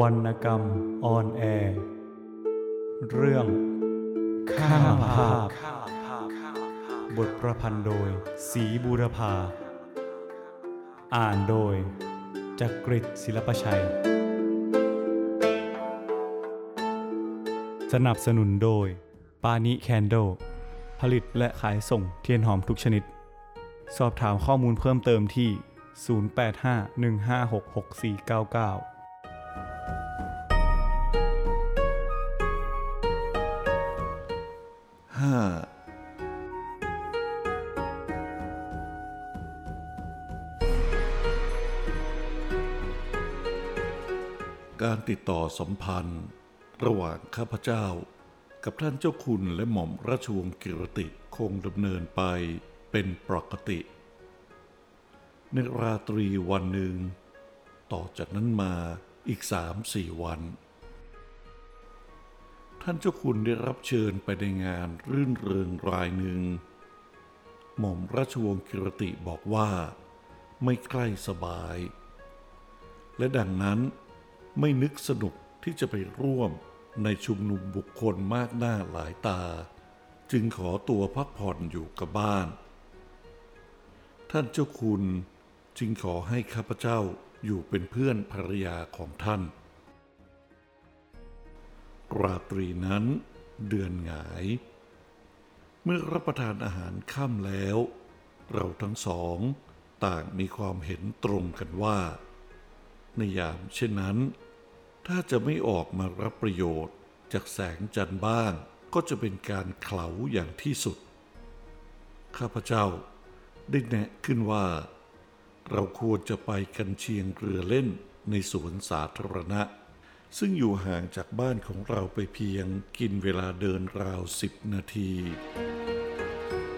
วรรณกรรมออนแอร์เรื่อง ข้าภาพ บทประพันธ์โดย สีบูรพา อ่านโดย จักริดศิลปชัย สนับสนุนโดย ปานิแคนโด ผลิตและขายส่งเทียนหอมทุกชนิด สอบถามข้อมูลเพิ่มเติมที่ 0851566499 ห้าการติดต่อสัมพันธ์ ระหว่างข้าพเจ้า กับท่านเจ้าคุณและหม่อมราชวงศ์กิรติคงดำเนินไปเป็นปกติ ในราตรีวันหนึ่ง ต่อจากนั้นมาอีกสามสี่วัน ท่านเจ้าคุณได้รับเชิญไปในงานรื่นเริงรายหนึ่ง หม่อมราชวงศ์กิรติบอกว่า ไม่ใกล้สบาย และดังนั้นไม่นึกสนุกที่จะไปร่วมในชุมนุมบุคคลมากหน้าหลายตา จึงขอตัวพักผ่อนอยู่กับบ้าน ท่านเจ้าคุณจึงขอให้ข้าพเจ้าอยู่เป็นเพื่อนภรรยาของท่าน ราตรีนั้นเดือนหงาย เมื่อรับประทานอาหารค่ำแล้ว เราทั้งสองต่างมีความเห็นตรงกันว่า ในยามเช่นนั้น ถ้าจะไม่ออกมารับประโยชน์จากแสงจันทร์บ้างก็จะเป็นการเขลาอย่างที่สุด ข้าพเจ้าได้แนะขึ้นว่า เราควรจะไปกันเชียงเรือเล่นในสวนสาธารณะ ซึ่งอยู่ห่างจากบ้านของเราไปเพียงกินเวลาเดินราวสิบนาที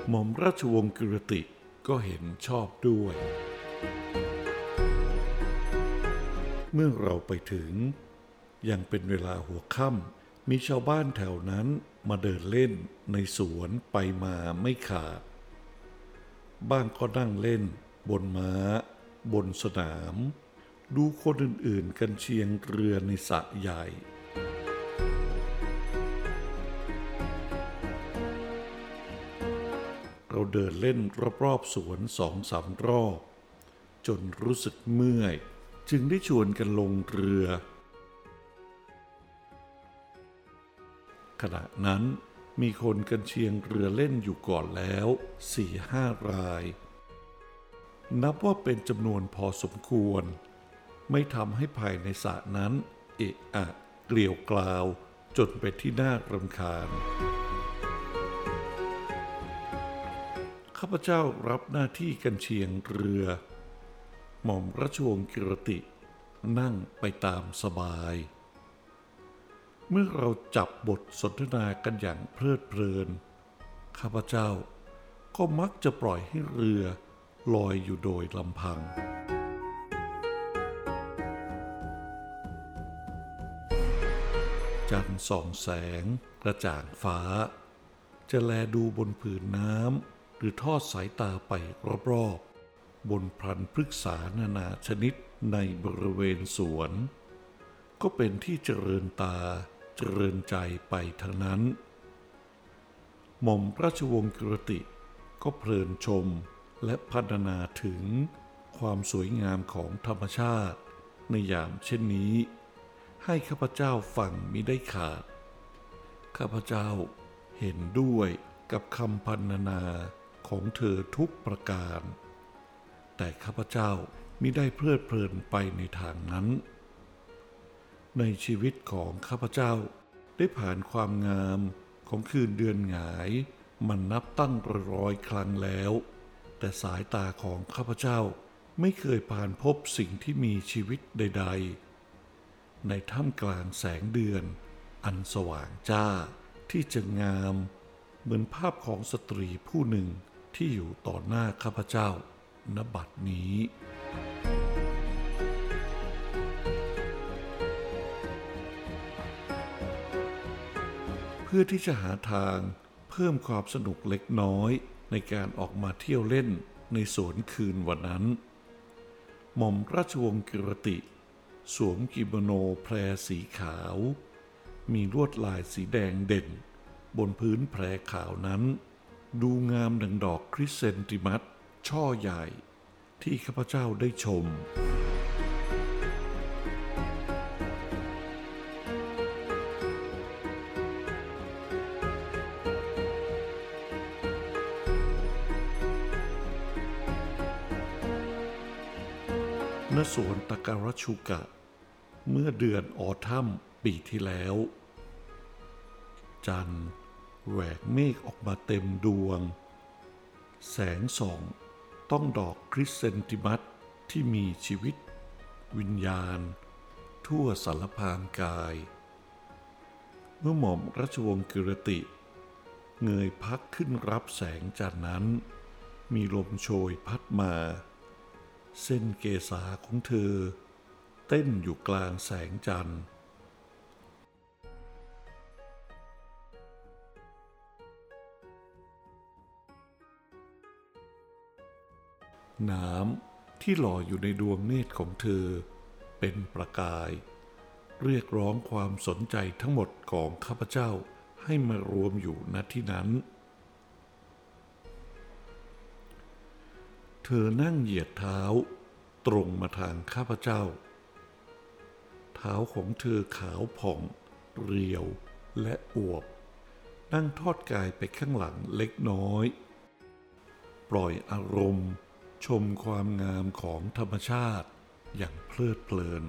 หม่อมราชวงศ์กิรติก็เห็นชอบด้วย เมื่อเราไปถึง ยังเป็นเวลาหัวค่ำมีชาวบ้านแถวนั้นมาเดินเล่นในสวนไปมาไม่ขาด บ้างก็นั่งเล่น บนม้า บนสนาม ดูคนอื่นๆ กันเชียงเรือในสระใหญ่ เราเดินเล่นรอบๆสวนสองสามรอบ จนรู้สึกเมื่อย จึงได้ชวนกันลงเรือ ขณะนั้นมีคนกันเชียงเรือเล่นอยู่ก่อนแล้วสี่ห้าราย นับว่าเป็นจำนวนพอสมควร ไม่ทำให้ภายในสระนั้น เอะอะเกลียวกลาว จนเป็นที่น่ารำคาญ ข้าพเจ้ารับหน้าที่กันเชียงเรือ หม่อมราชวงศ์กิรตินั่งไปตามสบาย เมื่อเราจับบทสนทนากันอย่างเพลิดเพลิน ข้าพเจ้าก็มักจะปล่อยให้เรือลอยอยู่โดยลำพัง จันทร์ส่องแสงกระจ่างฟ้า จะแลดูบนผืนน้ำหรือทอดสายตาไปรอบๆบนพันพฤกษานานาชนิดในบริเวณสวน ก็เป็นที่เจริญตาเจริญใจไปทั้งนั้น หม่อมราชวงศ์กิรติก็เพลินชมและพัฒนาถึงความสวยงามของธรรมชาติในยามเช่นนี้ ให้ข้าพเจ้าฟังมิได้ขาด ข้าพเจ้าเห็นด้วยกับคำพันนาของเธอทุกประการ แต่ข้าพเจ้ามิได้เพลิดเพลินไปในทางนั้น ในชีวิตของข้าพเจ้าได้ผ่านความงามของคืนเดือนหงาย มันนับตั้งร้อยครั้งแล้ว แต่สายตาของข้าพเจ้าไม่เคยผ่านพบสิ่งที่มีชีวิตใด ๆ ในท่ามกลางแสงเดือน อันสว่างจ้าที่จะงาม เหมือนภาพของสตรีผู้หนึ่งที่อยู่ต่อหน้าข้าพเจ้าณบัดนี้ เพื่อที่จะหาทางเพิ่มความสนุกเล็กน้อยในการออกมาเที่ยวเล่นในสวนคืนวันนั้น หม่อมราชวงศ์กิรติ สวมกิโมโนแพรสีขาว มีลวดลายสีแดงเด่น บนพื้นแพรขาวนั้น ดูงามดังดอกคริสเซนติมัสช่อใหญ่ ที่ข้าพเจ้าได้ชม สวนตะการชูกะ เมื่อเดือนออทัมปีที่แล้ว จันแหวกเมฆออกมาเต็มดวง แสงส่องต้องดอกคริสเซนติมัสที่มีชีวิต วิญญาณ ทั่วสารพางกาย เมื่อหม่อมราชวงศ์กิรติ เงยพักขึ้นรับแสงจันนั้น มีลมโชยพัดมา เส้นเกษาของเธอ เต้นอยู่กลางแสงจันทร์น้ำที่หล่ออยู่ในดวงเนตรของเธอ เป็นประกาย เรียกร้องความสนใจทั้งหมดของข้าพเจ้าให้มารวมอยู่ณที่นั้น เธอนั่งเหยียดเท้า ตรงมาทางข้าพเจ้า เท้าของเธอขาวผ่อง เรียวและอวบ นั่งทอดกายไปข้างหลังเล็กน้อย ปล่อยอารมณ์ ชมความงามของธรรมชาติอย่างเพลิดเพลิน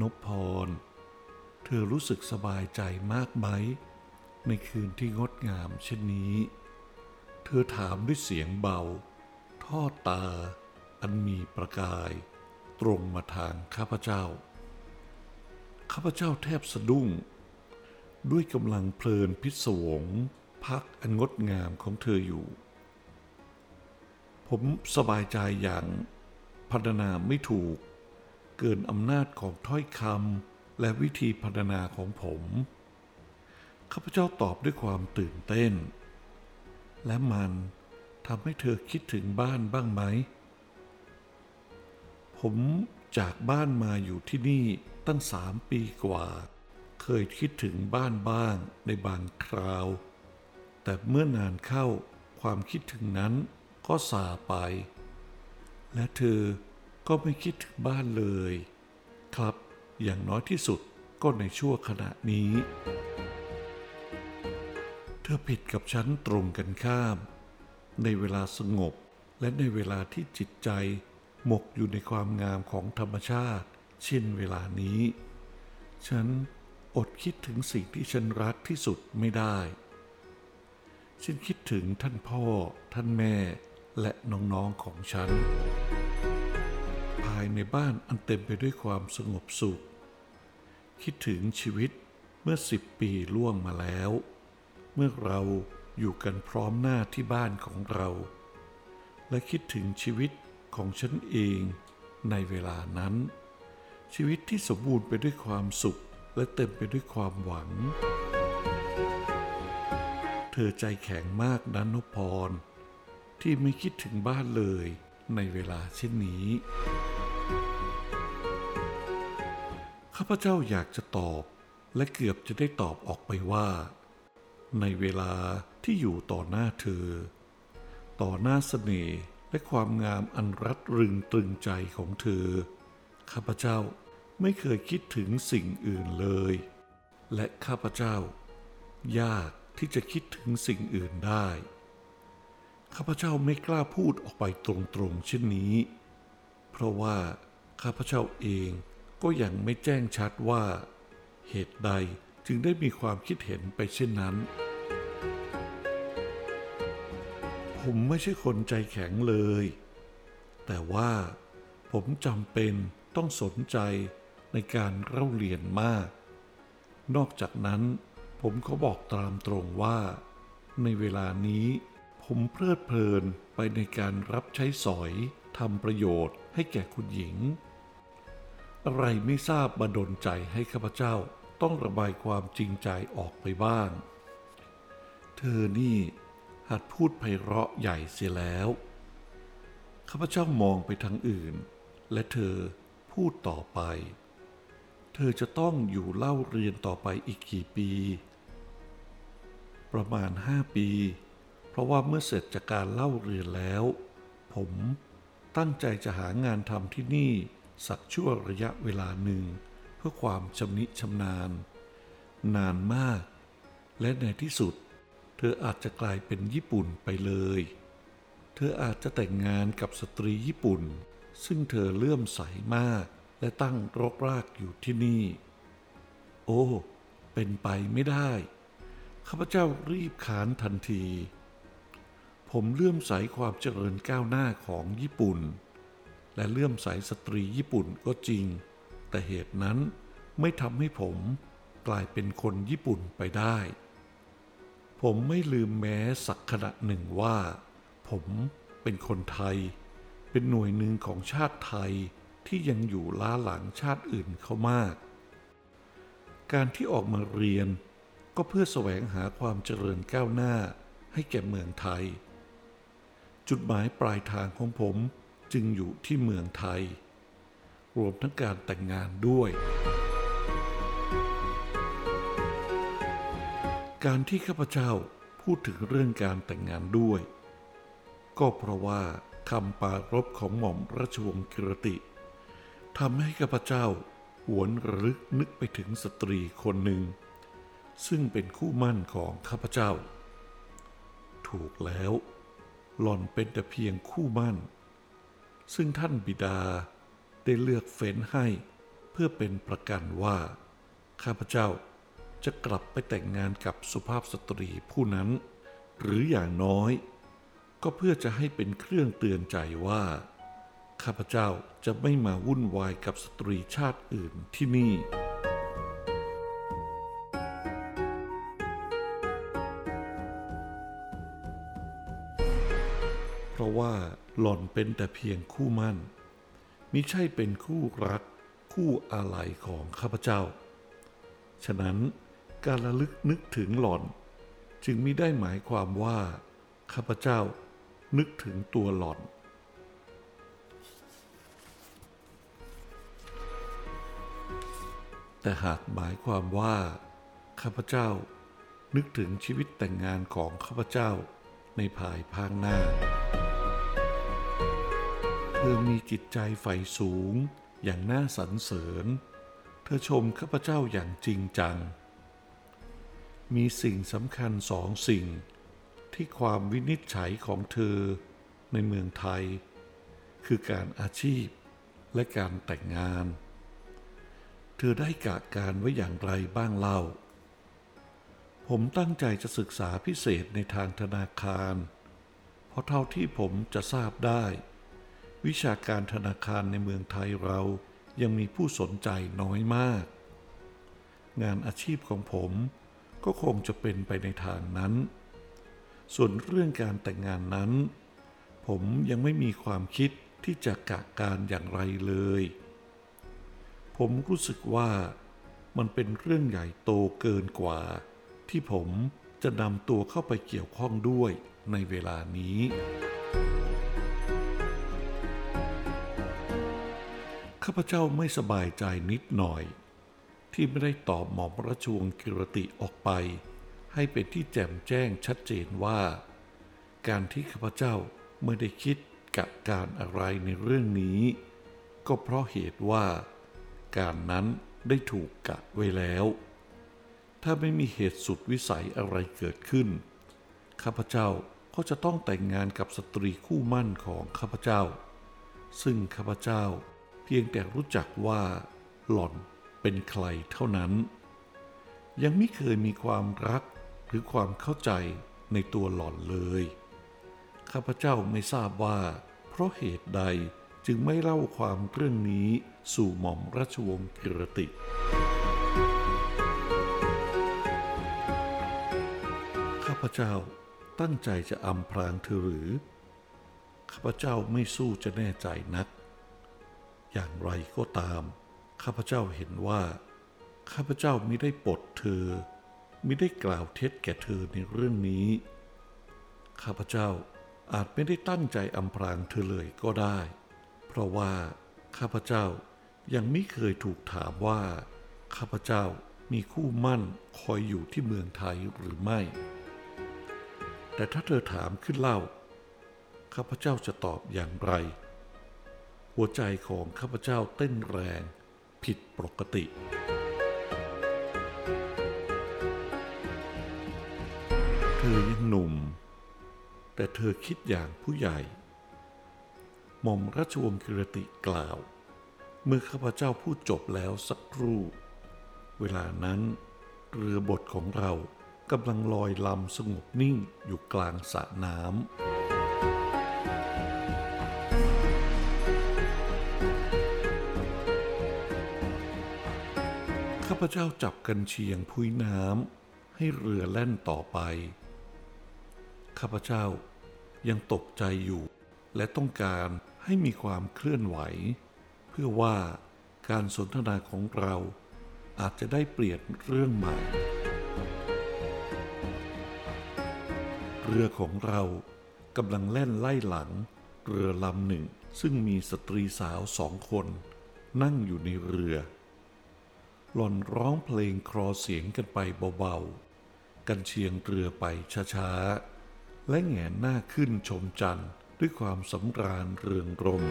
นพพร เธอรู้สึกสบายใจมากไหม ในคืนที่งดงามเช่นนี้ เธอถามด้วยเสียงเบา ทอดตา อันมีประกาย ตรงมาทางข้าพเจ้า ข้าพเจ้าแทบสะดุ้ง ด้วยกำลังเพลินพิศวง พักอันงดงามของเธออยู่ ผมสบายใจอย่างพรรณนาไม่ถูก เกินอำนาจของถ้อยคำและวิธีพรรณนาของผม ข้าพเจ้าตอบด้วยความตื่นเต้น และมันทำให้เธอคิดถึงบ้านบ้างไหม ผมจากบ้านมาอยู่ที่นี่ตั้งสามปีกว่า เคยคิดถึงบ้านบ้างในบางคราว แต่เมื่อนานเข้าความคิดถึงนั้นก็สาไป และเธอก็ไม่คิดถึงบ้านเลย ครับอย่างน้อยที่สุดก็ในชั่วขณะนี้ ธอผิดกับฉันตรงกันข้าม ในเวลาสงบและในเวลาที่จิตใจ หมกอยู่ในความงามของธรรมชาติ เช่นเวลานี้ ฉันอดคิดถึงสิ่งที่ฉันรักที่สุดไม่ได้ ฉันคิดถึงท่านพ่อ ท่านแม่ และน้องๆของฉัน ภายในบ้านอันเต็มไปด้วยความสงบสุข คิดถึงชีวิตเมื่อสิบปีล่วงมาแล้ว เมื่อเราอยู่กันพร้อมหน้าที่บ้านของเรา และคิดถึงชีวิตของฉันเองในเวลานั้น ชีวิตที่สมบูรณ์ไปด้วยความสุขและเต็มไปด้วยความหวัง เธอใจแข็งมากนะนพพรที่ไม่คิดถึงบ้านเลยในเวลาเช่นนี้ ข้าพเจ้าอยากจะตอบและเกือบจะได้ตอบออกไปว่า ในเวลาที่อยู่ต่อหน้าเธอ ต่อหน้าเสน่ห์และความงามอันรัดรึงตรึงใจของเธอ ข้าพเจ้าไม่เคยคิดถึงสิ่งอื่นเลย และข้าพเจ้า ยากที่จะคิดถึงสิ่งอื่นได้ ข้าพเจ้าไม่กล้าพูดออกไปตรงๆเช่นนี้ เพราะว่าข้าพเจ้าเองก็ยังไม่แจ้งชัดว่า เหตุใด จึงได้มีความคิดเห็นไปเช่นนั้น ผมไม่ใช่คนใจแข็งเลย แต่ว่าผมจำเป็นต้องสนใจในการเล่าเรียนมาก นอกจากนั้นผมก็บอกตามตรงว่า ในเวลานี้ ผมเพลิดเพลินไปในการรับใช้สอยทำประโยชน์ให้แก่คุณหญิง อะไรไม่ทราบบันดลใจให้ข้าพเจ้า ต้องระบายความจริงใจออกไปบ้าง เธอนี่หัดพูดไพเราะใหญ่เสียแล้ว ข้าพเจ้ามองไปทางอื่น และเธอพูดต่อไป เธอจะต้องอยู่เล่าเรียนต่อไปอีกกี่ปี ประมาณห้าปี เพราะว่าเมื่อเสร็จจากการเล่าเรียนแล้ว ผมตั้งใจจะหางานทำที่นี่สักชั่วระยะเวลาหนึ่ง เพื่อความชำนิชำนาญ นานมาก และในที่สุด เธออาจจะกลายเป็นญี่ปุ่นไปเลย เธออาจจะแต่งงานกับสตรีญี่ปุ่น ซึ่งเธอเลื่อมใสมากและตั้งรกรากอยู่ที่นี่ โอ้ เป็นไปไม่ได้ ข้าพเจ้ารีบขานทันที ผมเลื่อมใสความเจริญก้าวหน้าของญี่ปุ่น และเลื่อมใสสตรีญี่ปุ่นก็จริง แต่เหตุนั้นไม่ทำให้ผมกลายเป็นคนญี่ปุ่นไปได้ ผมไม่ลืมแม้สักขณะหนึ่งว่า ผมเป็นคนไทย เป็นหน่วยหนึ่งของชาติไทยที่ยังอยู่ล้าหลังชาติอื่นเขามาก การที่ออกมาเรียนก็เพื่อแสวงหาความเจริญก้าวหน้าให้แก่เมืองไทย จุดหมายปลายทางของผมจึงอยู่ที่เมืองไทย รวมทั้งการแต่งงานด้วย การที่ข้าพเจ้าพูดถึงเรื่องการแต่งงานด้วย ก็เพราะว่าคำปรารบของหม่อมราชวงศ์กิรติทำให้ข้าพเจ้าหวนระลึกนึกไปถึงสตรีคนหนึ่ง ซึ่งเป็นคู่มั่นของข้าพเจ้า ถูกแล้ว หล่อนเป็นแต่เพียงคู่มั่น ซึ่งท่านบิดา ได้เลือกเฟ้นให้ เพื่อเป็นประกันว่า ข้าพเจ้าจะกลับไปแต่งงานกับสุภาพสตรีผู้นั้น หรืออย่างน้อย ก็เพื่อจะให้เป็นเครื่องเตือนใจว่า ข้าพเจ้าจะไม่มาวุ่นวายกับสตรีชาติอื่นที่นี่เพราะว่าหล่อนเป็นแต่เพียงคู่มั่น มิใช่เป็นคู่รักคู่อาลัยของข้าพเจ้า ฉะนั้นการระลึกนึกถึงหล่อน จึงไม่ได้หมายความว่า ข้าพเจ้านึกถึงตัวหล่อน แต่หากหมายความว่า ข้าพเจ้านึกถึงชีวิตแต่งงานของข้าพเจ้าในภายภาคหน้า เธอมีจิตใจใฝ่สูงอย่างน่าสรรเสริญ เธอชมข้าพเจ้าอย่างจริงจัง มีสิ่งสำคัญสองสิ่ง ที่ความวินิจฉัยของเธอในเมืองไทย คือการอาชีพและการแต่งงาน เธอได้กะการไว้อย่างไรบ้างเล่า ผมตั้งใจจะศึกษาพิเศษในทางธนาคาร เพราะเท่าที่ผมจะทราบได้ วิชาการธนาคารในเมืองไทยเรายังมีผู้สนใจน้อยมาก งานอาชีพของผมก็คงจะเป็นไปในทางนั้น ส่วนเรื่องการแต่งงานนั้น ผมยังไม่มีความคิดที่จะกะการอย่างไรเลย ผมรู้สึกว่ามันเป็นเรื่องใหญ่โตเกินกว่า ที่ผมจะนำตัวเข้าไปเกี่ยวข้องด้วยในเวลานี้ ข้าพเจ้าไม่สบายใจนิดหน่อย ที่ไม่ได้ตอบหม่อมราชวงศ์กิรติออกไป ให้เป็นที่แจ่มแจ้งชัดเจนว่า การที่ข้าพเจ้าไม่ได้คิดกับการอะไรในเรื่องนี้ ก็เพราะเหตุว่า การนั้นได้ถูกกะไว้แล้ว ถ้าไม่มีเหตุสุดวิสัยอะไรเกิดขึ้น ข้าพเจ้าก็จะต้องแต่งงานกับสตรีคู่มั่นของข้าพเจ้า ซึ่งข้าพเจ้า พียงแต่รู้จักว่าหล่อนเป็นใครเท่านั้น ยังไม่เคยมีความรักหรือความเข้าใจในตัวหล่อนเลย ข้าพเจ้าไม่ทราบว่า เพราะเหตุใดจึงไม่เล่าความเรื่องนี้สู่หม่อมราชวงศ์กิรติ ข้าพเจ้าตั้งใจจะอำพรางเธอหรือ ข้าพเจ้าไม่สู้จะแน่ใจนัก ไรก็ตาม ข้าพเจ้าเห็นว่า ข้าพเจ้ามิได้ปลดเธอมิได้กล่าวเท็จแก่เธอในเรื่องนี้ ข้าพเจ้าอาจไม่ได้ตั้งใจอำพรางเธอเลยก็ได้ เพราะว่าข้าพเจ้ายังไม่เคยถูกถามว่า ข้าพเจ้ามีคู่มั่นคอยอยู่ที่เมืองไทยหรือไม่ แต่ถ้าเธอถามขึ้นเล่า ข้าพเจ้าจะตอบอย่างไร หัวใจของข้าพเจ้าเต้นแรงผิดปกติ เธอยังหนุ่ม แต่เธอคิดอย่างผู้ใหญ่ หม่อมราชวงศ์กิรติกล่าว เมื่อข้าพเจ้าพูดจบแล้วสักครู่ เวลานั้นเรือบดของเรากำลังลอยลำสงบนิ่งอยู่กลางสระน้ำ ข้าพเจ้าจับกันเชียงพุ้ยน้ำให้เรือแล่นต่อไป ข้าพเจ้ายังตกใจอยู่ และต้องการให้มีความเคลื่อนไหว เพื่อว่าการสนทนาของเราอาจจะได้เปลี่ยนเรื่องใหม่ เรือของเรากำลังแล่นไล่หลัง เรือลำหนึ่งซึ่งมีสตรีสาวสองคน นั่งอยู่ในเรือ หล่อนร้องเพลงคลอเสียงกันไปเบาๆ กันเชียงเรือไปช้าๆ และแงนหน้าขึ้นชมจันทร์ด้วยความสำราญเรืองรม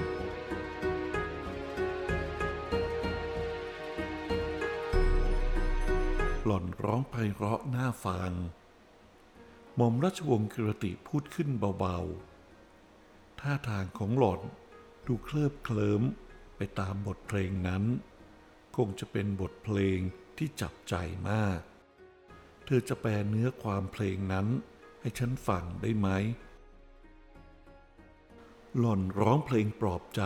หล่อนร้องไพเราะหน่าฟังหม่อมราชวงศ์กิรติพูดขึ้นเบาๆ ท่าทางของหล่อนดูเคลิบเคลิ้มไปตามบทเพลงนั้น คงจะเป็นบทเพลงที่จับใจมาก เธอจะแปลเนื้อความเพลงนั้นให้ฉันฟังได้ไหม หล่อนร้องเพลงปลอบใจ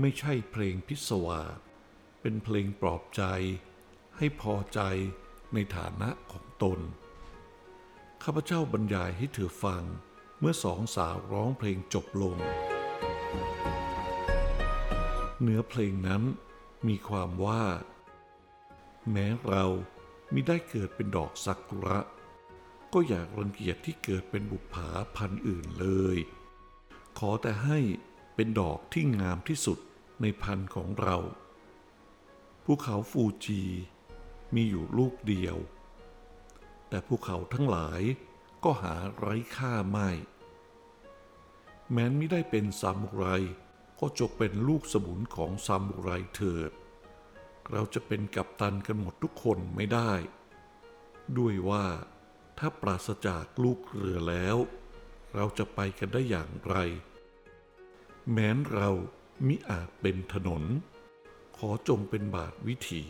ไม่ใช่เพลงพิศวาสเป็นเพลงปลอบใจ ให้พอใจในฐานะของตน ข้าพเจ้าบรรยายให้เธอฟังเมื่อสองสาวร้องเพลงจบลง เนื้อเพลงนั้น มีความว่า แม้เรามิได้เกิดเป็นดอกสักุระ ก็อยากรังเกียจที่เกิดเป็นบุปผาพันธุ์อื่นเลย ขอแต่ให้เป็นดอกที่งามที่สุดในพันธุ์ของเรา ภูเขาฟูจีมีอยู่ลูกเดียว แต่ภูเขาทั้งหลายก็หาไร้ค่าไม่ แม้นไม่ได้เป็นซามูไร ก็จกเป็นลูกสมุนของซามูไรเถิด เราจะเป็นกัปตันกันหมดทุกคนไม่ได้ ด้วยว่าถ้าปราศจากลูกเรือแล้ว เราจะไปกันได้อย่างไร แม้นเรามิอาจเป็นถนน ขอจงเป็นบาทวิถี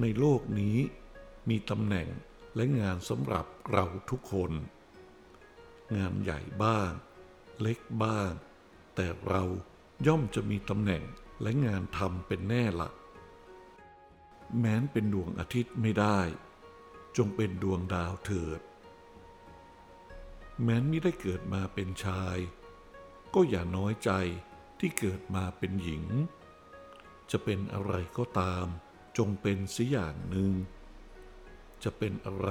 ในโลกนี้มีตำแหน่งและงานสำหรับเราทุกคน งานใหญ่บ้าง เล็กบ้าง แต่เราย่อมจะมีตำแหน่งและงานทำเป็นแน่ละแม้นเป็นดวงอาทิตย์ไม่ได้ จงเป็นดวงดาวเถิด แม้นไม่ได้เกิดมาเป็นชาย ก็อย่าน้อยใจที่เกิดมาเป็นหญิง จะเป็นอะไรก็ตาม จงเป็นสิอย่างหนึ่ง จะเป็นอะไร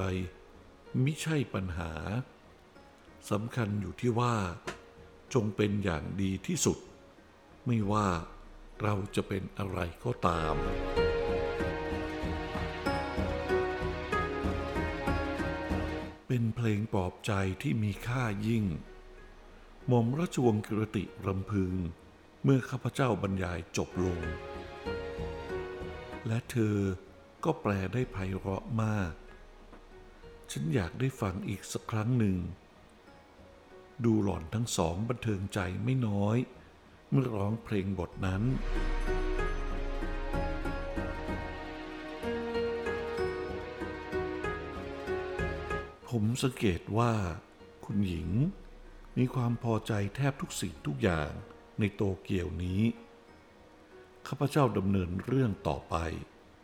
มิใช่ปัญหาสำคัญอยู่ที่ว่า จงเป็นอย่างดีที่สุด ไม่ว่าเราจะเป็นอะไรก็ตาม เป็นเพลงปลอบใจที่มีค่ายิ่งหม่อมราชวงศ์กิรติรำพึง เมื่อข้าพเจ้าบรรยายจบลง และเธอก็แปลได้ไพเราะมาก ฉันอยากได้ฟังอีกสักครั้งหนึ่ง ดูหล่อนทั้งสองบันเทิงใจไม่น้อย เมื่อร้องเพลงบทนั้น ผมสังเกตว่า คุณหญิง มีความพอใจแทบทุกสิ่งทุกอย่างในโตเกียวนี้ ข้าพเจ้าดำเนินเรื่องต่อไป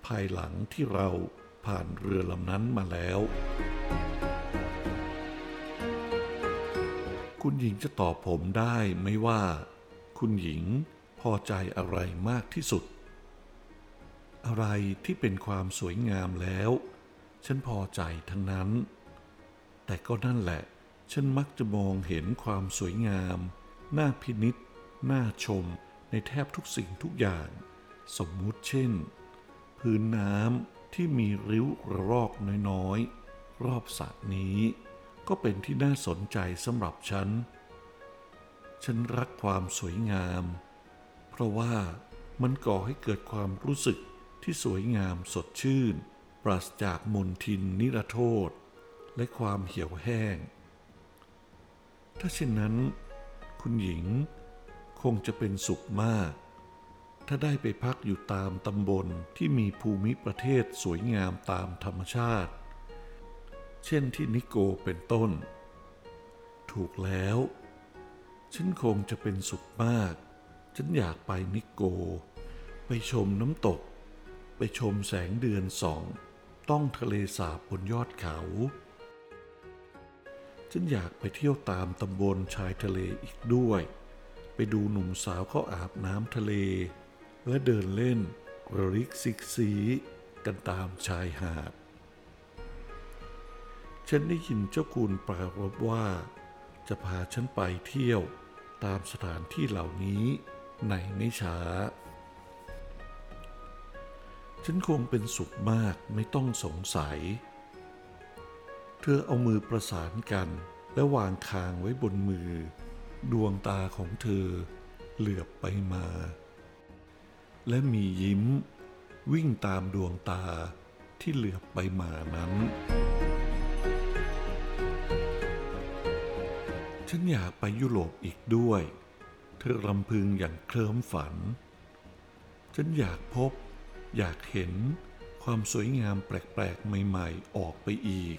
ภายหลังที่เราผ่านเรือลำนั้นมาแล้ว คุณหญิงจะตอบผมได้ไหมว่า คุณหญิงพอใจอะไรมากที่สุด อะไรที่เป็นความสวยงามแล้ว ฉันพอใจทั้งนั้น แต่ก็นั่นแหละ ฉันมักจะมองเห็นความสวยงามน่าพินิษน่าชมในแทบทุกสิ่งทุกอย่าง สมมุติเช่น พื้นน้ำที่มีริ้วระรอกน้อยๆ รอบสระนี้ ก็เป็นที่น่าสนใจสำหรับฉัน ฉันรักความสวยงาม เพราะว่ามันก่อให้เกิดความรู้สึกที่สวยงามสดชื่น ปราศจากมนทินนิรโทษ และความเหี่ยวแห้ง ถ้าเช่นนั้น คุณหญิงคงจะเป็นสุขมาก ถ้าได้ไปพักอยู่ตามตำบลที่มีภูมิประเทศสวยงามตามธรรมชาติ เช่นที่นิโกเป็นต้น ถูกแล้ว ฉันคงจะเป็นสุขมาก ฉันอยากไปนิโก ไปชมน้ำตก ไปชมแสงเดือนส่อง ต้องทะเลสาบบนยอดเขา ฉันอยากไปเที่ยวตามตำบลชายทะเลอีกด้วย ไปดูหนุ่มสาวเขาอาบน้ำทะเล และเดินเล่นระริกซิกซีกันตามชายหาด ฉันได้ยินเจ้าคุณปรารบว่า จะพาฉันไปเที่ยวตามสถานที่เหล่านี้ในไม่ช้า ฉันคงเป็นสุขมากไม่ต้องสงสัย เธอเอามือประสานกันและวางคางไว้บนมือ ดวงตาของเธอเหลือบไปมา และมียิ้มวิ่งตามดวงตาที่เหลือบไปมานั้น ฉันอยากไปยุโรปอีกด้วย เธอรำพึงอย่างเคลิ้มฝัน ฉันอยากพบ อยากเห็นความสวยงามแปลกๆ ใหม่ๆ ออกไปอีก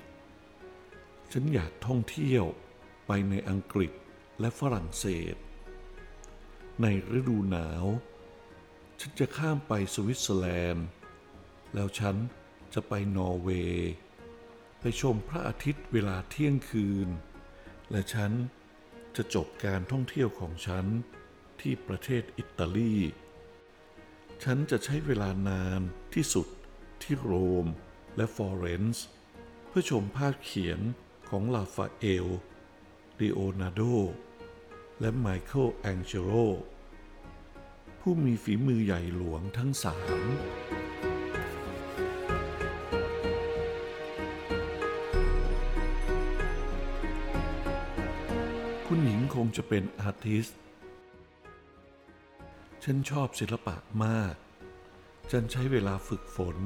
ฉันอยากท่องเที่ยวไปในอังกฤษและฝรั่งเศส ในฤดูหนาว ฉันจะข้ามไปสวิตเซอร์แลนด์ แล้วฉันจะไปนอร์เวย์ ไปชมพระอาทิตย์เวลาเที่ยงคืน และฉัน จะจบการท่องเที่ยวของฉันที่ประเทศอิตาลี ฉันจะใช้เวลานานที่สุดที่โรมและฟลอเรนซ์เพื่อชมภาพเขียนของราฟาเอลลีโอนาร์โด และไมเคิลแองเจโรผู้มีฝีมือใหญ่หลวงทั้งสาม คงจะเป็น artistฉันชอบศิลปะมาก ฉันใช้เวลาฝึกฝน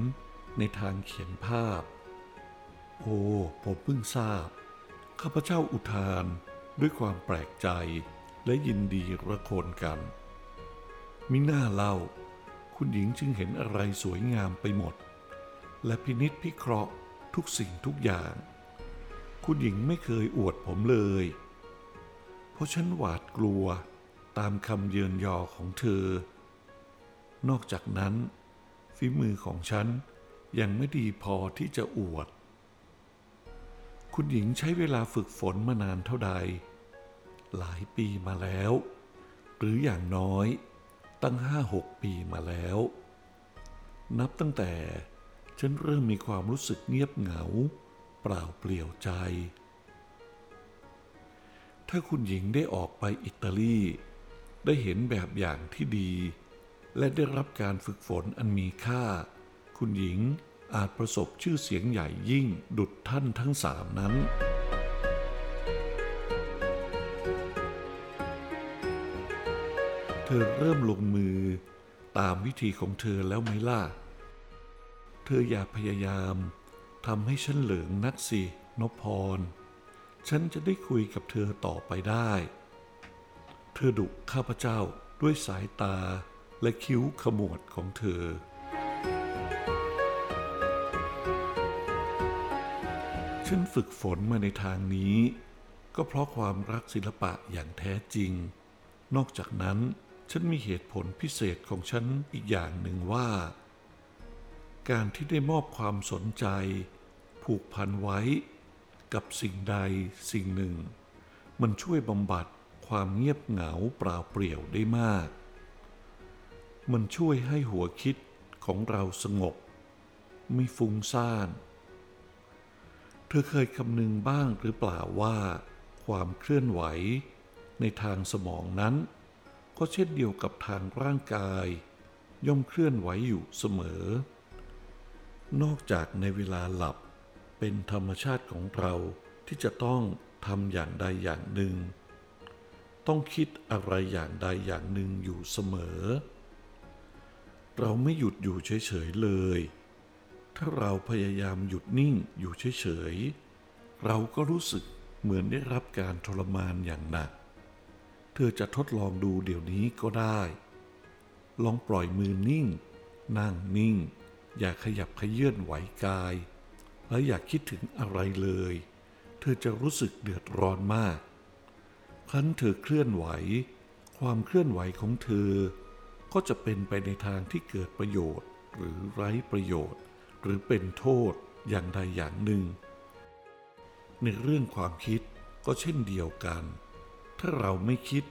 ในทางเขียนภาพ โอ้ ผมเพิ่งทราบ ข้าพเจ้าอุทานด้วยความแปลกใจและยินดีระโคนกัน มิน่าเล่า คุณหญิงจึงเห็นอะไรสวยงามไปหมด และพินิษพิเคราะห์ทุกสิ่งทุกอย่าง คุณหญิงไม่เคยอวดผมเลย ราะฉันหวาดกลัวตามคำเยินยอของเธอ นอกจากนั้น ฝีมือของฉันยังไม่ดีพอที่จะอวด คุณหญิงใช้เวลาฝึกฝนมานานเท่าใด หลายปีมาแล้ว หรืออย่างน้อยตั้งห้าหกปีมาแล้ว นับตั้งแต่ฉันเริ่มมีความรู้สึกเงียบเหงา เปล่าเปลี่ยวใจ ถ้าคุณหญิงได้ออกไปอิตาลี ได้เห็นแบบอย่างที่ดี และได้รับการฝึกฝนอันมีค่า คุณหญิงอาจประสบชื่อเสียงใหญ่ยิ่งดุดท่านทั้งสามนั้นเธอเริ่มลงมือตามวิธีของเธอแล้วไหมล่ะ เธออย่าพยายามทำให้ฉันเหลืองนักสินพพร ฉันจะได้คุยกับเธอต่อไปได้ เธอดุข้าพเจ้าด้วยสายตาและคิ้วขมวดของเธอ ฉันฝึกฝนมาในทางนี้ ก็เพราะความรักศิลปะอย่างแท้จริง นอกจากนั้นฉันมีเหตุผลพิเศษของฉันอีกอย่างหนึ่งว่า การที่ได้มอบความสนใจ ผูกพันไว้ กับสิ่งใดสิ่งหนึ่ง มันช่วยบำบัดความเงียบเหงาเปล่าเปลี่ยวได้มาก มันช่วยให้หัวคิดของเราสงบ ไม่ฟุ้งซ่าน เธอเคยคำนึงบ้างหรือเปล่าว่า ความเคลื่อนไหวในทางสมองนั้น ก็เช่นเดียวกับทางร่างกาย ย่อมเคลื่อนไหวอยู่เสมอ นอกจากในเวลาหลับ เป็นธรรมชาติของเราที่จะต้องทำอย่างใดอย่างหนึ่ง ต้องคิดอะไรอย่างใดอย่างหนึ่งอยู่เสมอ เราไม่หยุดอยู่เฉยๆเลย ถ้าเราพยายามหยุดนิ่งอยู่เฉยๆ เราก็รู้สึกเหมือนได้รับการทรมานอย่างหนัก เธอจะทดลองดูเดี๋ยวนี้ก็ได้ ลองปล่อยมือนิ่ง นั่งนิ่ง อย่าขยับขยื่นไหวกาย และอย่าคิดถึงอะไรเลย เธอจะรู้สึกเดือดร้อนมากครั้นเธอเคลื่อนไหว ความเคลื่อนไหวของเธอ ก็จะเป็นไปในทางที่เกิดประโยชน์ หรือไร้ประโยชน์ หรือเป็นโทษอย่างใดอย่างหนึ่ง ในเรื่องความคิดก็เช่นเดียวกัน ถ้าเราไม่คิด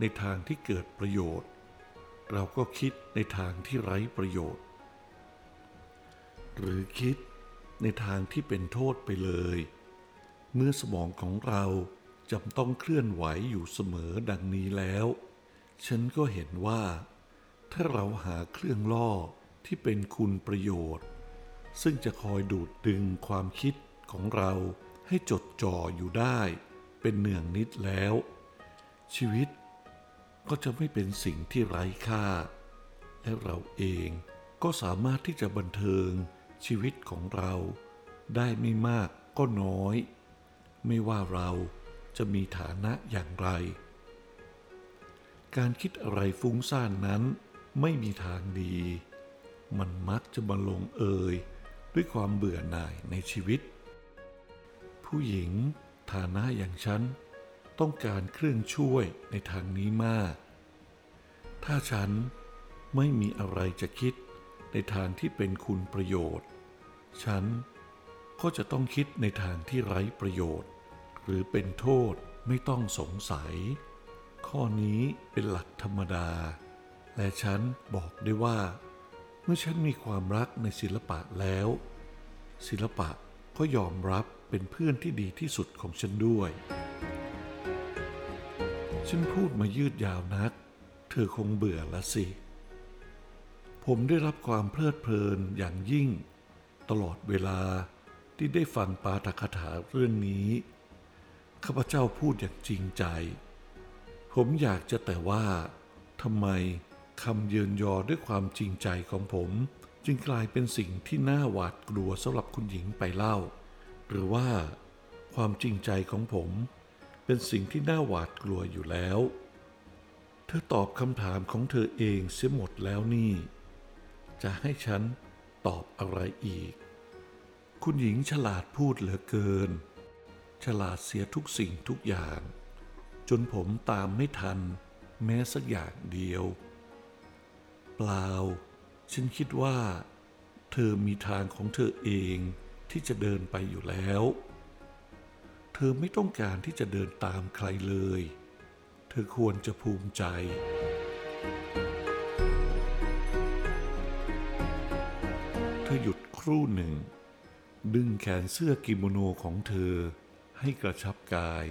ในทางที่เกิดประโยชน์ เราก็คิดในทางที่ไร้ประโยชน์ หรือคิด ในทางที่เป็นโทษไปเลย เมื่อสมองของเราจำต้องเคลื่อนไหวอยู่เสมอดังนี้แล้ว ฉันก็เห็นว่า ถ้าเราหาเครื่องล่อที่เป็นคุณประโยชน์ ซึ่งจะคอยดูดดึงความคิดของเราให้จดจ่ออยู่ได้เป็นเนืองนิดแล้ว ชีวิตก็จะไม่เป็นสิ่งที่ไร้ค่า และเราเองก็สามารถที่จะบันเทิง ชีวิตของเราได้ไม่มากก็น้อย ไม่ว่าเราจะมีฐานะอย่างไร การคิดอะไรฟุ้งซ่านนั้นไม่มีทางดี มันมักจะมาลงเอยด้วยความเบื่อหน่ายในชีวิต ผู้หญิงฐานะอย่างฉันต้องการเครื่องช่วยในทางนี้มาก ถ้าฉันไม่มีอะไรจะคิดในทางที่เป็นคุณประโยชน์ ฉันก็จะต้องคิดในทางที่ไร้ประโยชน์ หรือเป็นโทษไม่ต้องสงสัย ข้อนี้เป็นหลักธรรมดา และฉันบอกได้ว่า เมื่อฉันมีความรักในศิลปะแล้ว ศิลปะก็ยอมรับเป็นเพื่อนที่ดีที่สุดของฉันด้วย ฉันพูดมายืดยาวนัก เธอคงเบื่อละสิ ผมได้รับความเพลิดเพลินอย่างยิ่ง ตลอดเวลาที่ได้ฟังปาฐกถาเรื่องนี้ข้าพเจ้าพูดอย่างจริงใจ ผมอยากจะแต่ว่าทำไมคำเยินยอด้วยความจริงใจของผม จึงกลายเป็นสิ่งที่น่าหวาดกลัวสำหรับคุณหญิงไปเล่า หรือว่า ความจริงใจของผม เป็นสิ่งที่น่าหวาดกลัวอยู่แล้ว เธอตอบคำถามของเธอเองเสียหมดแล้วนี่ จะให้ฉัน ตอบอะไรอีก คุณหญิงฉลาดพูดเหลือเกิน ฉลาดเสียทุกสิ่งทุกอย่าง จนผมตามไม่ทัน แม้สักอย่างเดียว เปล่า ฉันคิดว่า เธอมีทางของเธอเองที่จะเดินไปอยู่แล้ว เธอไม่ต้องการที่จะเดินตามใครเลย เธอควรจะภูมิใจ อหยุดครู่หนึ่ง ดึงแขนเสื้อกิโมโนของเธอให้กระชับกาย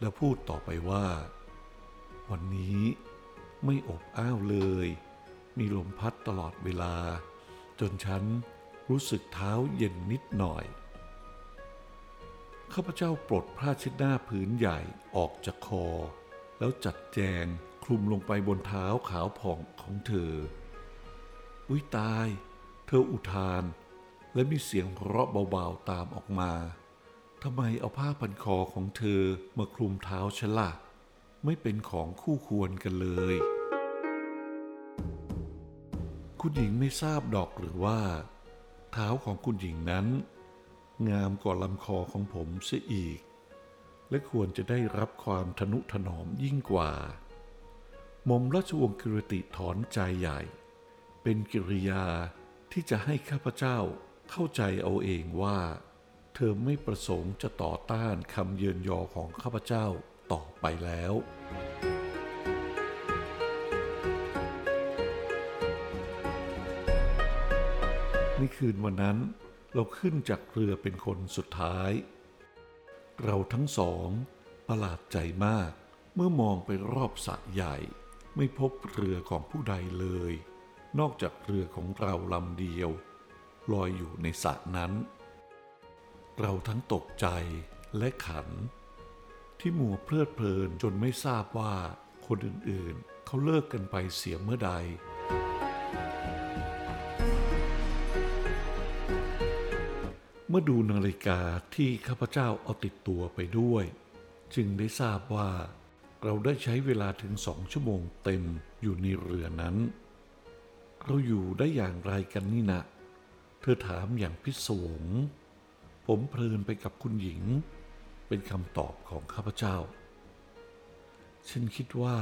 แล้วพูดต่อไปว่า วันนี้ไม่อบอ้าวเลย มีลมพัดตลอดเวลา จนฉันรู้สึกเท้าเย็นนิดหน่อย ข้าพเจ้าปลดผ้าเช็ดหน้าผืนใหญ่ออกจากคอ แล้วจัดแจงคลุมลงไปบนเท้าขาวผ่องของเธอ อุ้ยตาย เธออุทาน และมีเสียงเราะเบาๆตามออกมาทำไมเอาผ้าพันคอของเธอมาคลุมเท้าฉันล่ะ ไม่เป็นของคู่ควรกันเลย คุณหญิงไม่ทราบดอกหรือว่า เท้าของคุณหญิงนั้น งามกว่าลำคอของผมเสียอีก และควรจะได้รับความทนุถนอมยิ่งกว่าหม่อมราชวงศ์กิรติถอนใจใหญ่ เป็นกิริยา ที่จะให้ข้าพเจ้าเข้าใจเอาเองว่า เธอไม่ประสงค์จะต่อต้านคำเยินยอของข้าพเจ้าต่อไปแล้วในคืนวันนั้นเราขึ้นจากเรือเป็นคนสุดท้าย เราทั้งสองประหลาดใจมาก เมื่อมองไปรอบสระใหญ่ ไม่พบเรือของผู้ใดเลย นอกจากเรือของเราลำเดียว ลอยอยู่ในสระนั้น เราทั้งตกใจและขัน ที่มัวเพลิดเพลินจนไม่ทราบว่าคนอื่นๆ เขาเลิกกันไปเสียเมื่อใดเมื่อดูนาฬิกาที่ข้าพเจ้าเอาติดตัวไปด้วย จึงได้ทราบว่า เราได้ใช้เวลาถึงสองชั่วโมงเต็มอยู่ในเรือนั้น เราอยู่ได้อย่างไรกันนี่นะ เธอถามอย่างพิศวง ผมเพลินไปกับคุณหญิง เป็นคำตอบของข้าพเจ้า ฉันคิดว่า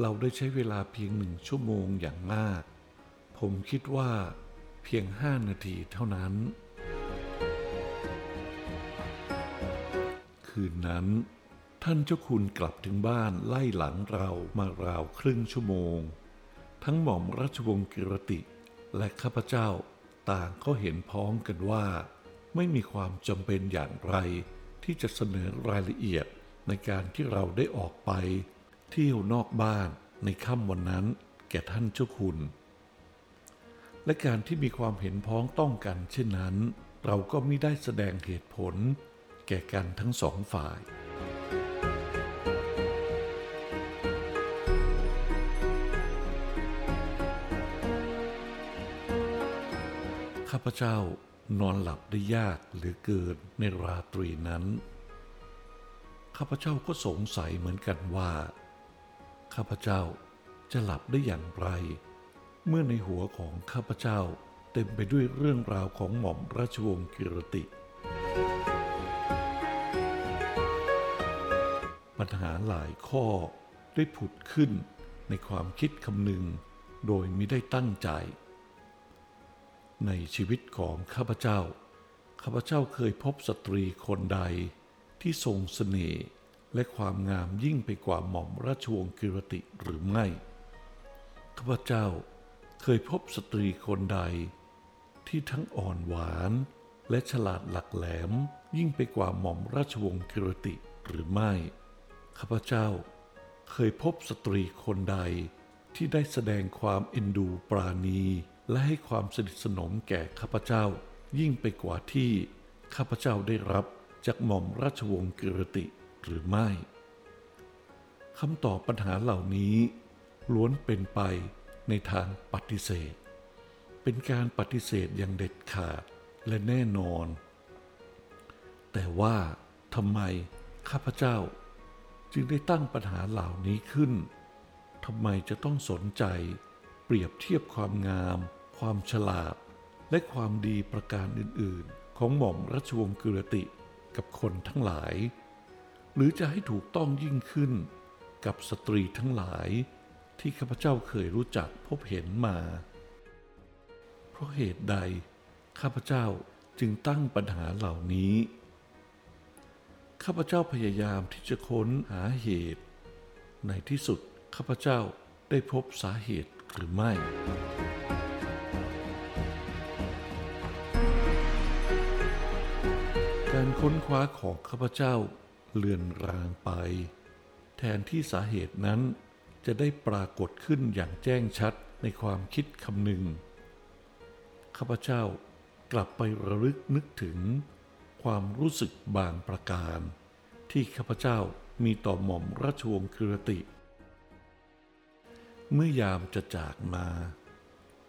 เราได้ใช้เวลาเพียงหนึ่งชั่วโมงอย่างมาก ผมคิดว่าเพียงห้านาทีเท่านั้น คืนนั้น ท่านเจ้าคุณกลับถึงบ้านไล่หลังเรามาราวครึ่งชั่วโมง ทั้งหม่อมราชวงศ์กิรติ และข้าพเจ้าต่างก็เห็นพ้องกันว่า ไม่มีความจำเป็นอย่างไร ที่จะเสนอรายละเอียดในการที่เราได้ออกไปเที่ยวนอกบ้านในค่ำวันนั้นแก่ท่านเจ้าคุณ และการที่มีความเห็นพ้องต้องกันเช่นนั้น เราก็ไม่ได้แสดงเหตุผลแก่กันทั้งสองฝ่าย ข้าพเจ้านอนหลับได้ยากเหลือเกินในราตรีนั้น ข้าพเจ้าก็สงสัยเหมือนกันว่า ข้าพเจ้าจะหลับได้อย่างไร เมื่อในหัวของข้าพเจ้าเต็มไปด้วยเรื่องราวของหม่อมราชวงศ์กิรติ ปัญหาหลายข้อได้ผุดขึ้นในความคิดคำนึงโดยไม่ได้ตั้งใจ ในชีวิตของข้าพเจ้า ข้าพเจ้าเคยพบสตรีคนใดที่ทรงสเสน่ห์และความงามยิ่งไปกว่าหม่อมราชวงศ์กิรติหรือไม่ ข้าพเจ้าเคยพบสตรีคนใด ที่ทั้งอ่อนหวาน และฉลาดหลักแหลมยิ่งไปกว่าหม่อมราชวงศ์กิรติหรือไม่ ข้าพเจ้าเคยพบสตรีคนใดที่ได้แสดงความเอ็นดูปราณี และให้ความสนิทสนมแก่ข้าพเจ้า ยิ่งไปกว่าที่ข้าพเจ้าได้รับจากหม่อมราชวงศ์กิรติหรือไม่คำตอบปัญหาเหล่านี้ ล้วนเป็นไปในทางปฏิเสธ เป็นการปฏิเสธอย่างเด็ดขาดและแน่นอน แต่ว่าทำไมข้าพเจ้าจึงได้ตั้งปัญหาเหล่านี้ขึ้น ทำไมจะต้องสนใจเปรียบเทียบความงาม ความฉลาด และความดีประการอื่นๆ ของหม่อมราชวงศ์กิรติกับคนทั้งหลาย หรือจะให้ถูกต้องยิ่งขึ้นกับสตรีทั้งหลายที่ข้าพเจ้าเคยรู้จักพบเห็นมา เพราะเหตุใดข้าพเจ้าจึงตั้งปัญหาเหล่านี้ ข้าพเจ้าพยายามที่จะค้นหาเหตุ ในที่สุดข้าพเจ้าได้พบสาเหตุหรือไม่ การค้นคว้าของข้าพเจ้าเลือนรางไป แทนที่สาเหตุนั้นจะได้ปรากฏขึ้นอย่างแจ้งชัดในความคิดคำหนึ่ง ข้าพเจ้ากลับไประลึกนึกถึงความรู้สึกบางประการ ที่ข้าพเจ้ามีต่อหม่อมราชวงศ์กิรติ เมื่อยามจะจากมา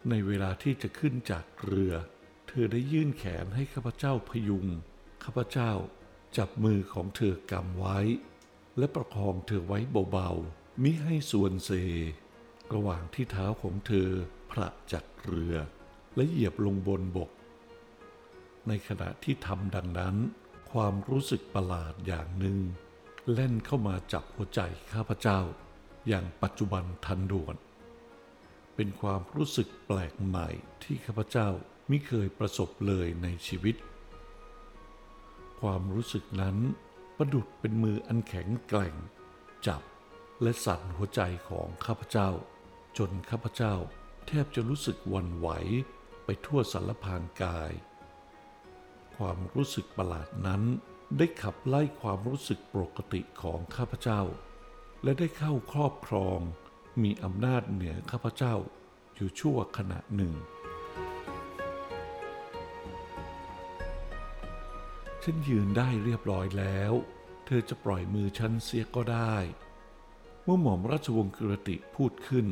ในเวลาที่จะขึ้นจากเรือ เธอได้ยื่นแขนให้ข้าพเจ้าพยุง ข้าพเจ้าจับมือของเธอกำไว้ และประคองเธอไว้เบาๆ มิให้ส่วนเซ ระหว่างที่เท้าของเธอพระจากเรือ และเหยียบลงบนบก ในขณะที่ทำดังนั้น ความรู้สึกประหลาดอย่างหนึ่งเล่นเข้ามาจับหัวใจข้าพเจ้า อย่างปัจจุบันทันด่วน เป็นความรู้สึกแปลกใหม่ที่ข้าพเจ้าไม่เคยประสบเลยในชีวิต ความรู้สึกนั้นประดุดเป็นมืออันแข็งแกร่ง จับและสั่นหัวใจของข้าพเจ้า จนข้าพเจ้าแทบจะรู้สึกวันไหวไปทั่วสารพางกาย ความรู้สึกประหลาดนั้นได้ขับไล่ความรู้สึกปกติของข้าพเจ้า และได้เข้าครอบครองมีอำนาจเหนือข้าพเจ้าอยู่ชั่วขณะหนึ่ง ฉันยืนได้เรียบร้อยแล้ว เธอจะปล่อยมือฉันเสียก็ได้ เมื่อหม่อมราชวงศ์กิรติพูดขึ้น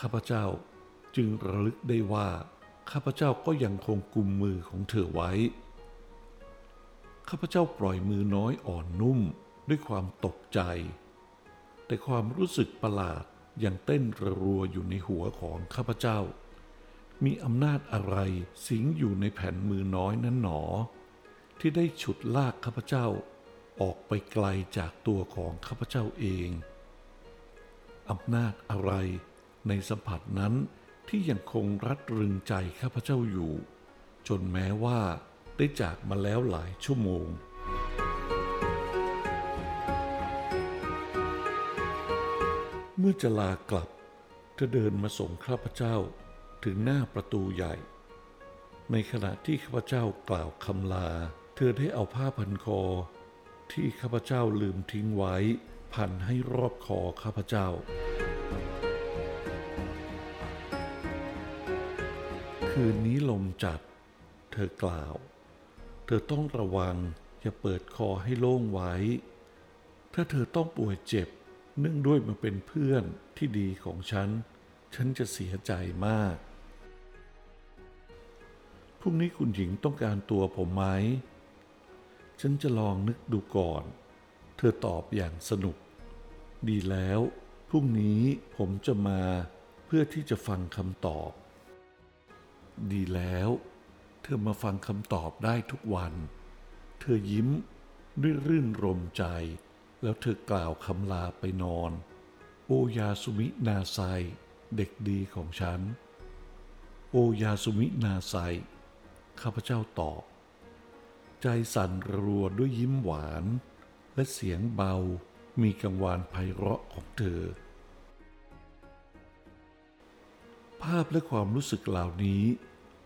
ข้าพเจ้าจึงระลึกได้ว่า ข้าพเจ้าก็ยังคงกุมมือของเธอไว้ ข้าพเจ้าปล่อยมือน้อยอ่อนนุ่มด้วยความตกใจ แต่ความรู้สึกประหลาดยังเต้นระรัวอยู่ในหัวของข้าพเจ้า มีอำนาจอะไรสิงอยู่ในแผ่นมือน้อยนั้นหนอ ที่ได้ฉุดลากข้าพเจ้าออกไปไกลจากตัวของข้าพเจ้าเองอำนาจอะไรในสัมผัสนั้นที่ยังคงรัดรึงใจข้าพเจ้าอยู่ จนแม้ว่าได้จากมาแล้วหลายชั่วโมง เมื่อจะลากลับ เธอเดินมาส่งข้าพเจ้าถึงหน้าประตูใหญ่ ในขณะที่ข้าพเจ้ากล่าวคำลา ธอได้เอาผ้าพันคอ ที่ข้าพเจ้าลืมทิ้งไว้ พันให้รอบคอข้าพเจ้า คืนนี้ลมจัด เธอกล่าว เธอต้องระวังอย่าเปิดคอให้โล่งไว้ ถ้าเธอต้องป่วยเจ็บ เนื่องด้วยมาเป็นเพื่อนที่ดีของฉัน ฉันจะเสียใจมาก พรุ่งนี้คุณหญิงต้องการตัวผมไหม ฉันจะลองนึกดูก่อน เธอตอบอย่างสนุก ดีแล้ว พรุ่งนี้ผมจะมาเพื่อที่จะฟังคำตอบ ดีแล้ว เธอมาฟังคำตอบได้ทุกวัน เธอยิ้มด้วยรื่นรมใจ แล้วเธอกล่าวคำลาไปนอน โอยาสุมินาไซเด็กดีของฉัน โอยาสุมินาไซข้าพเจ้าตอบ ใจสั่นรัวด้วยยิ้มหวาน และเสียงเบามีกังวานไพเราะของเธอ ภาพและความรู้สึกเหล่านี้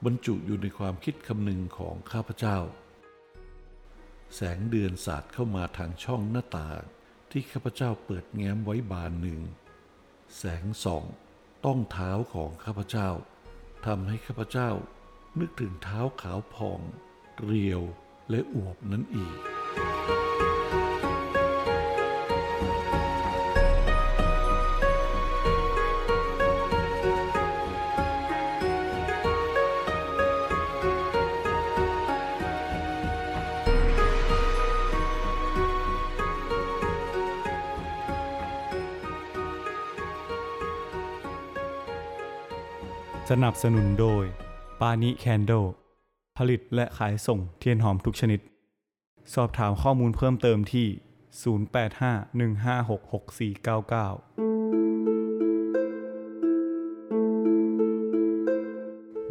บรรจุอยู่ในความคิดคำนึงของข้าพเจ้า แสงเดือนสาดเข้ามาทางช่องหน้าต่างที่ข้าพเจ้าเปิดแง้มไว้บานหนึ่ง แสงส่องต้องเท้าของข้าพเจ้าทำให้ข้าพเจ้านึกถึงเท้าขาวผ่อง เรียว และอวบนั้นอีก สนับสนุนโดย ปานิแคนโด ผลิตและขายส่งเทียนหอมทุกชนิด สอบถามข้อมูลเพิ่มเติมที่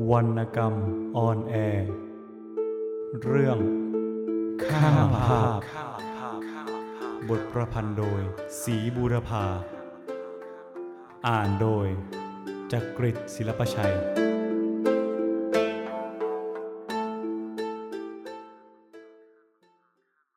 0851566499 วรรณกรรมออนแอร์เรื่อง ข้ามภาพ บทประพันธ์โดย สีบูรพา อ่านโดยจักริดศิลปชัย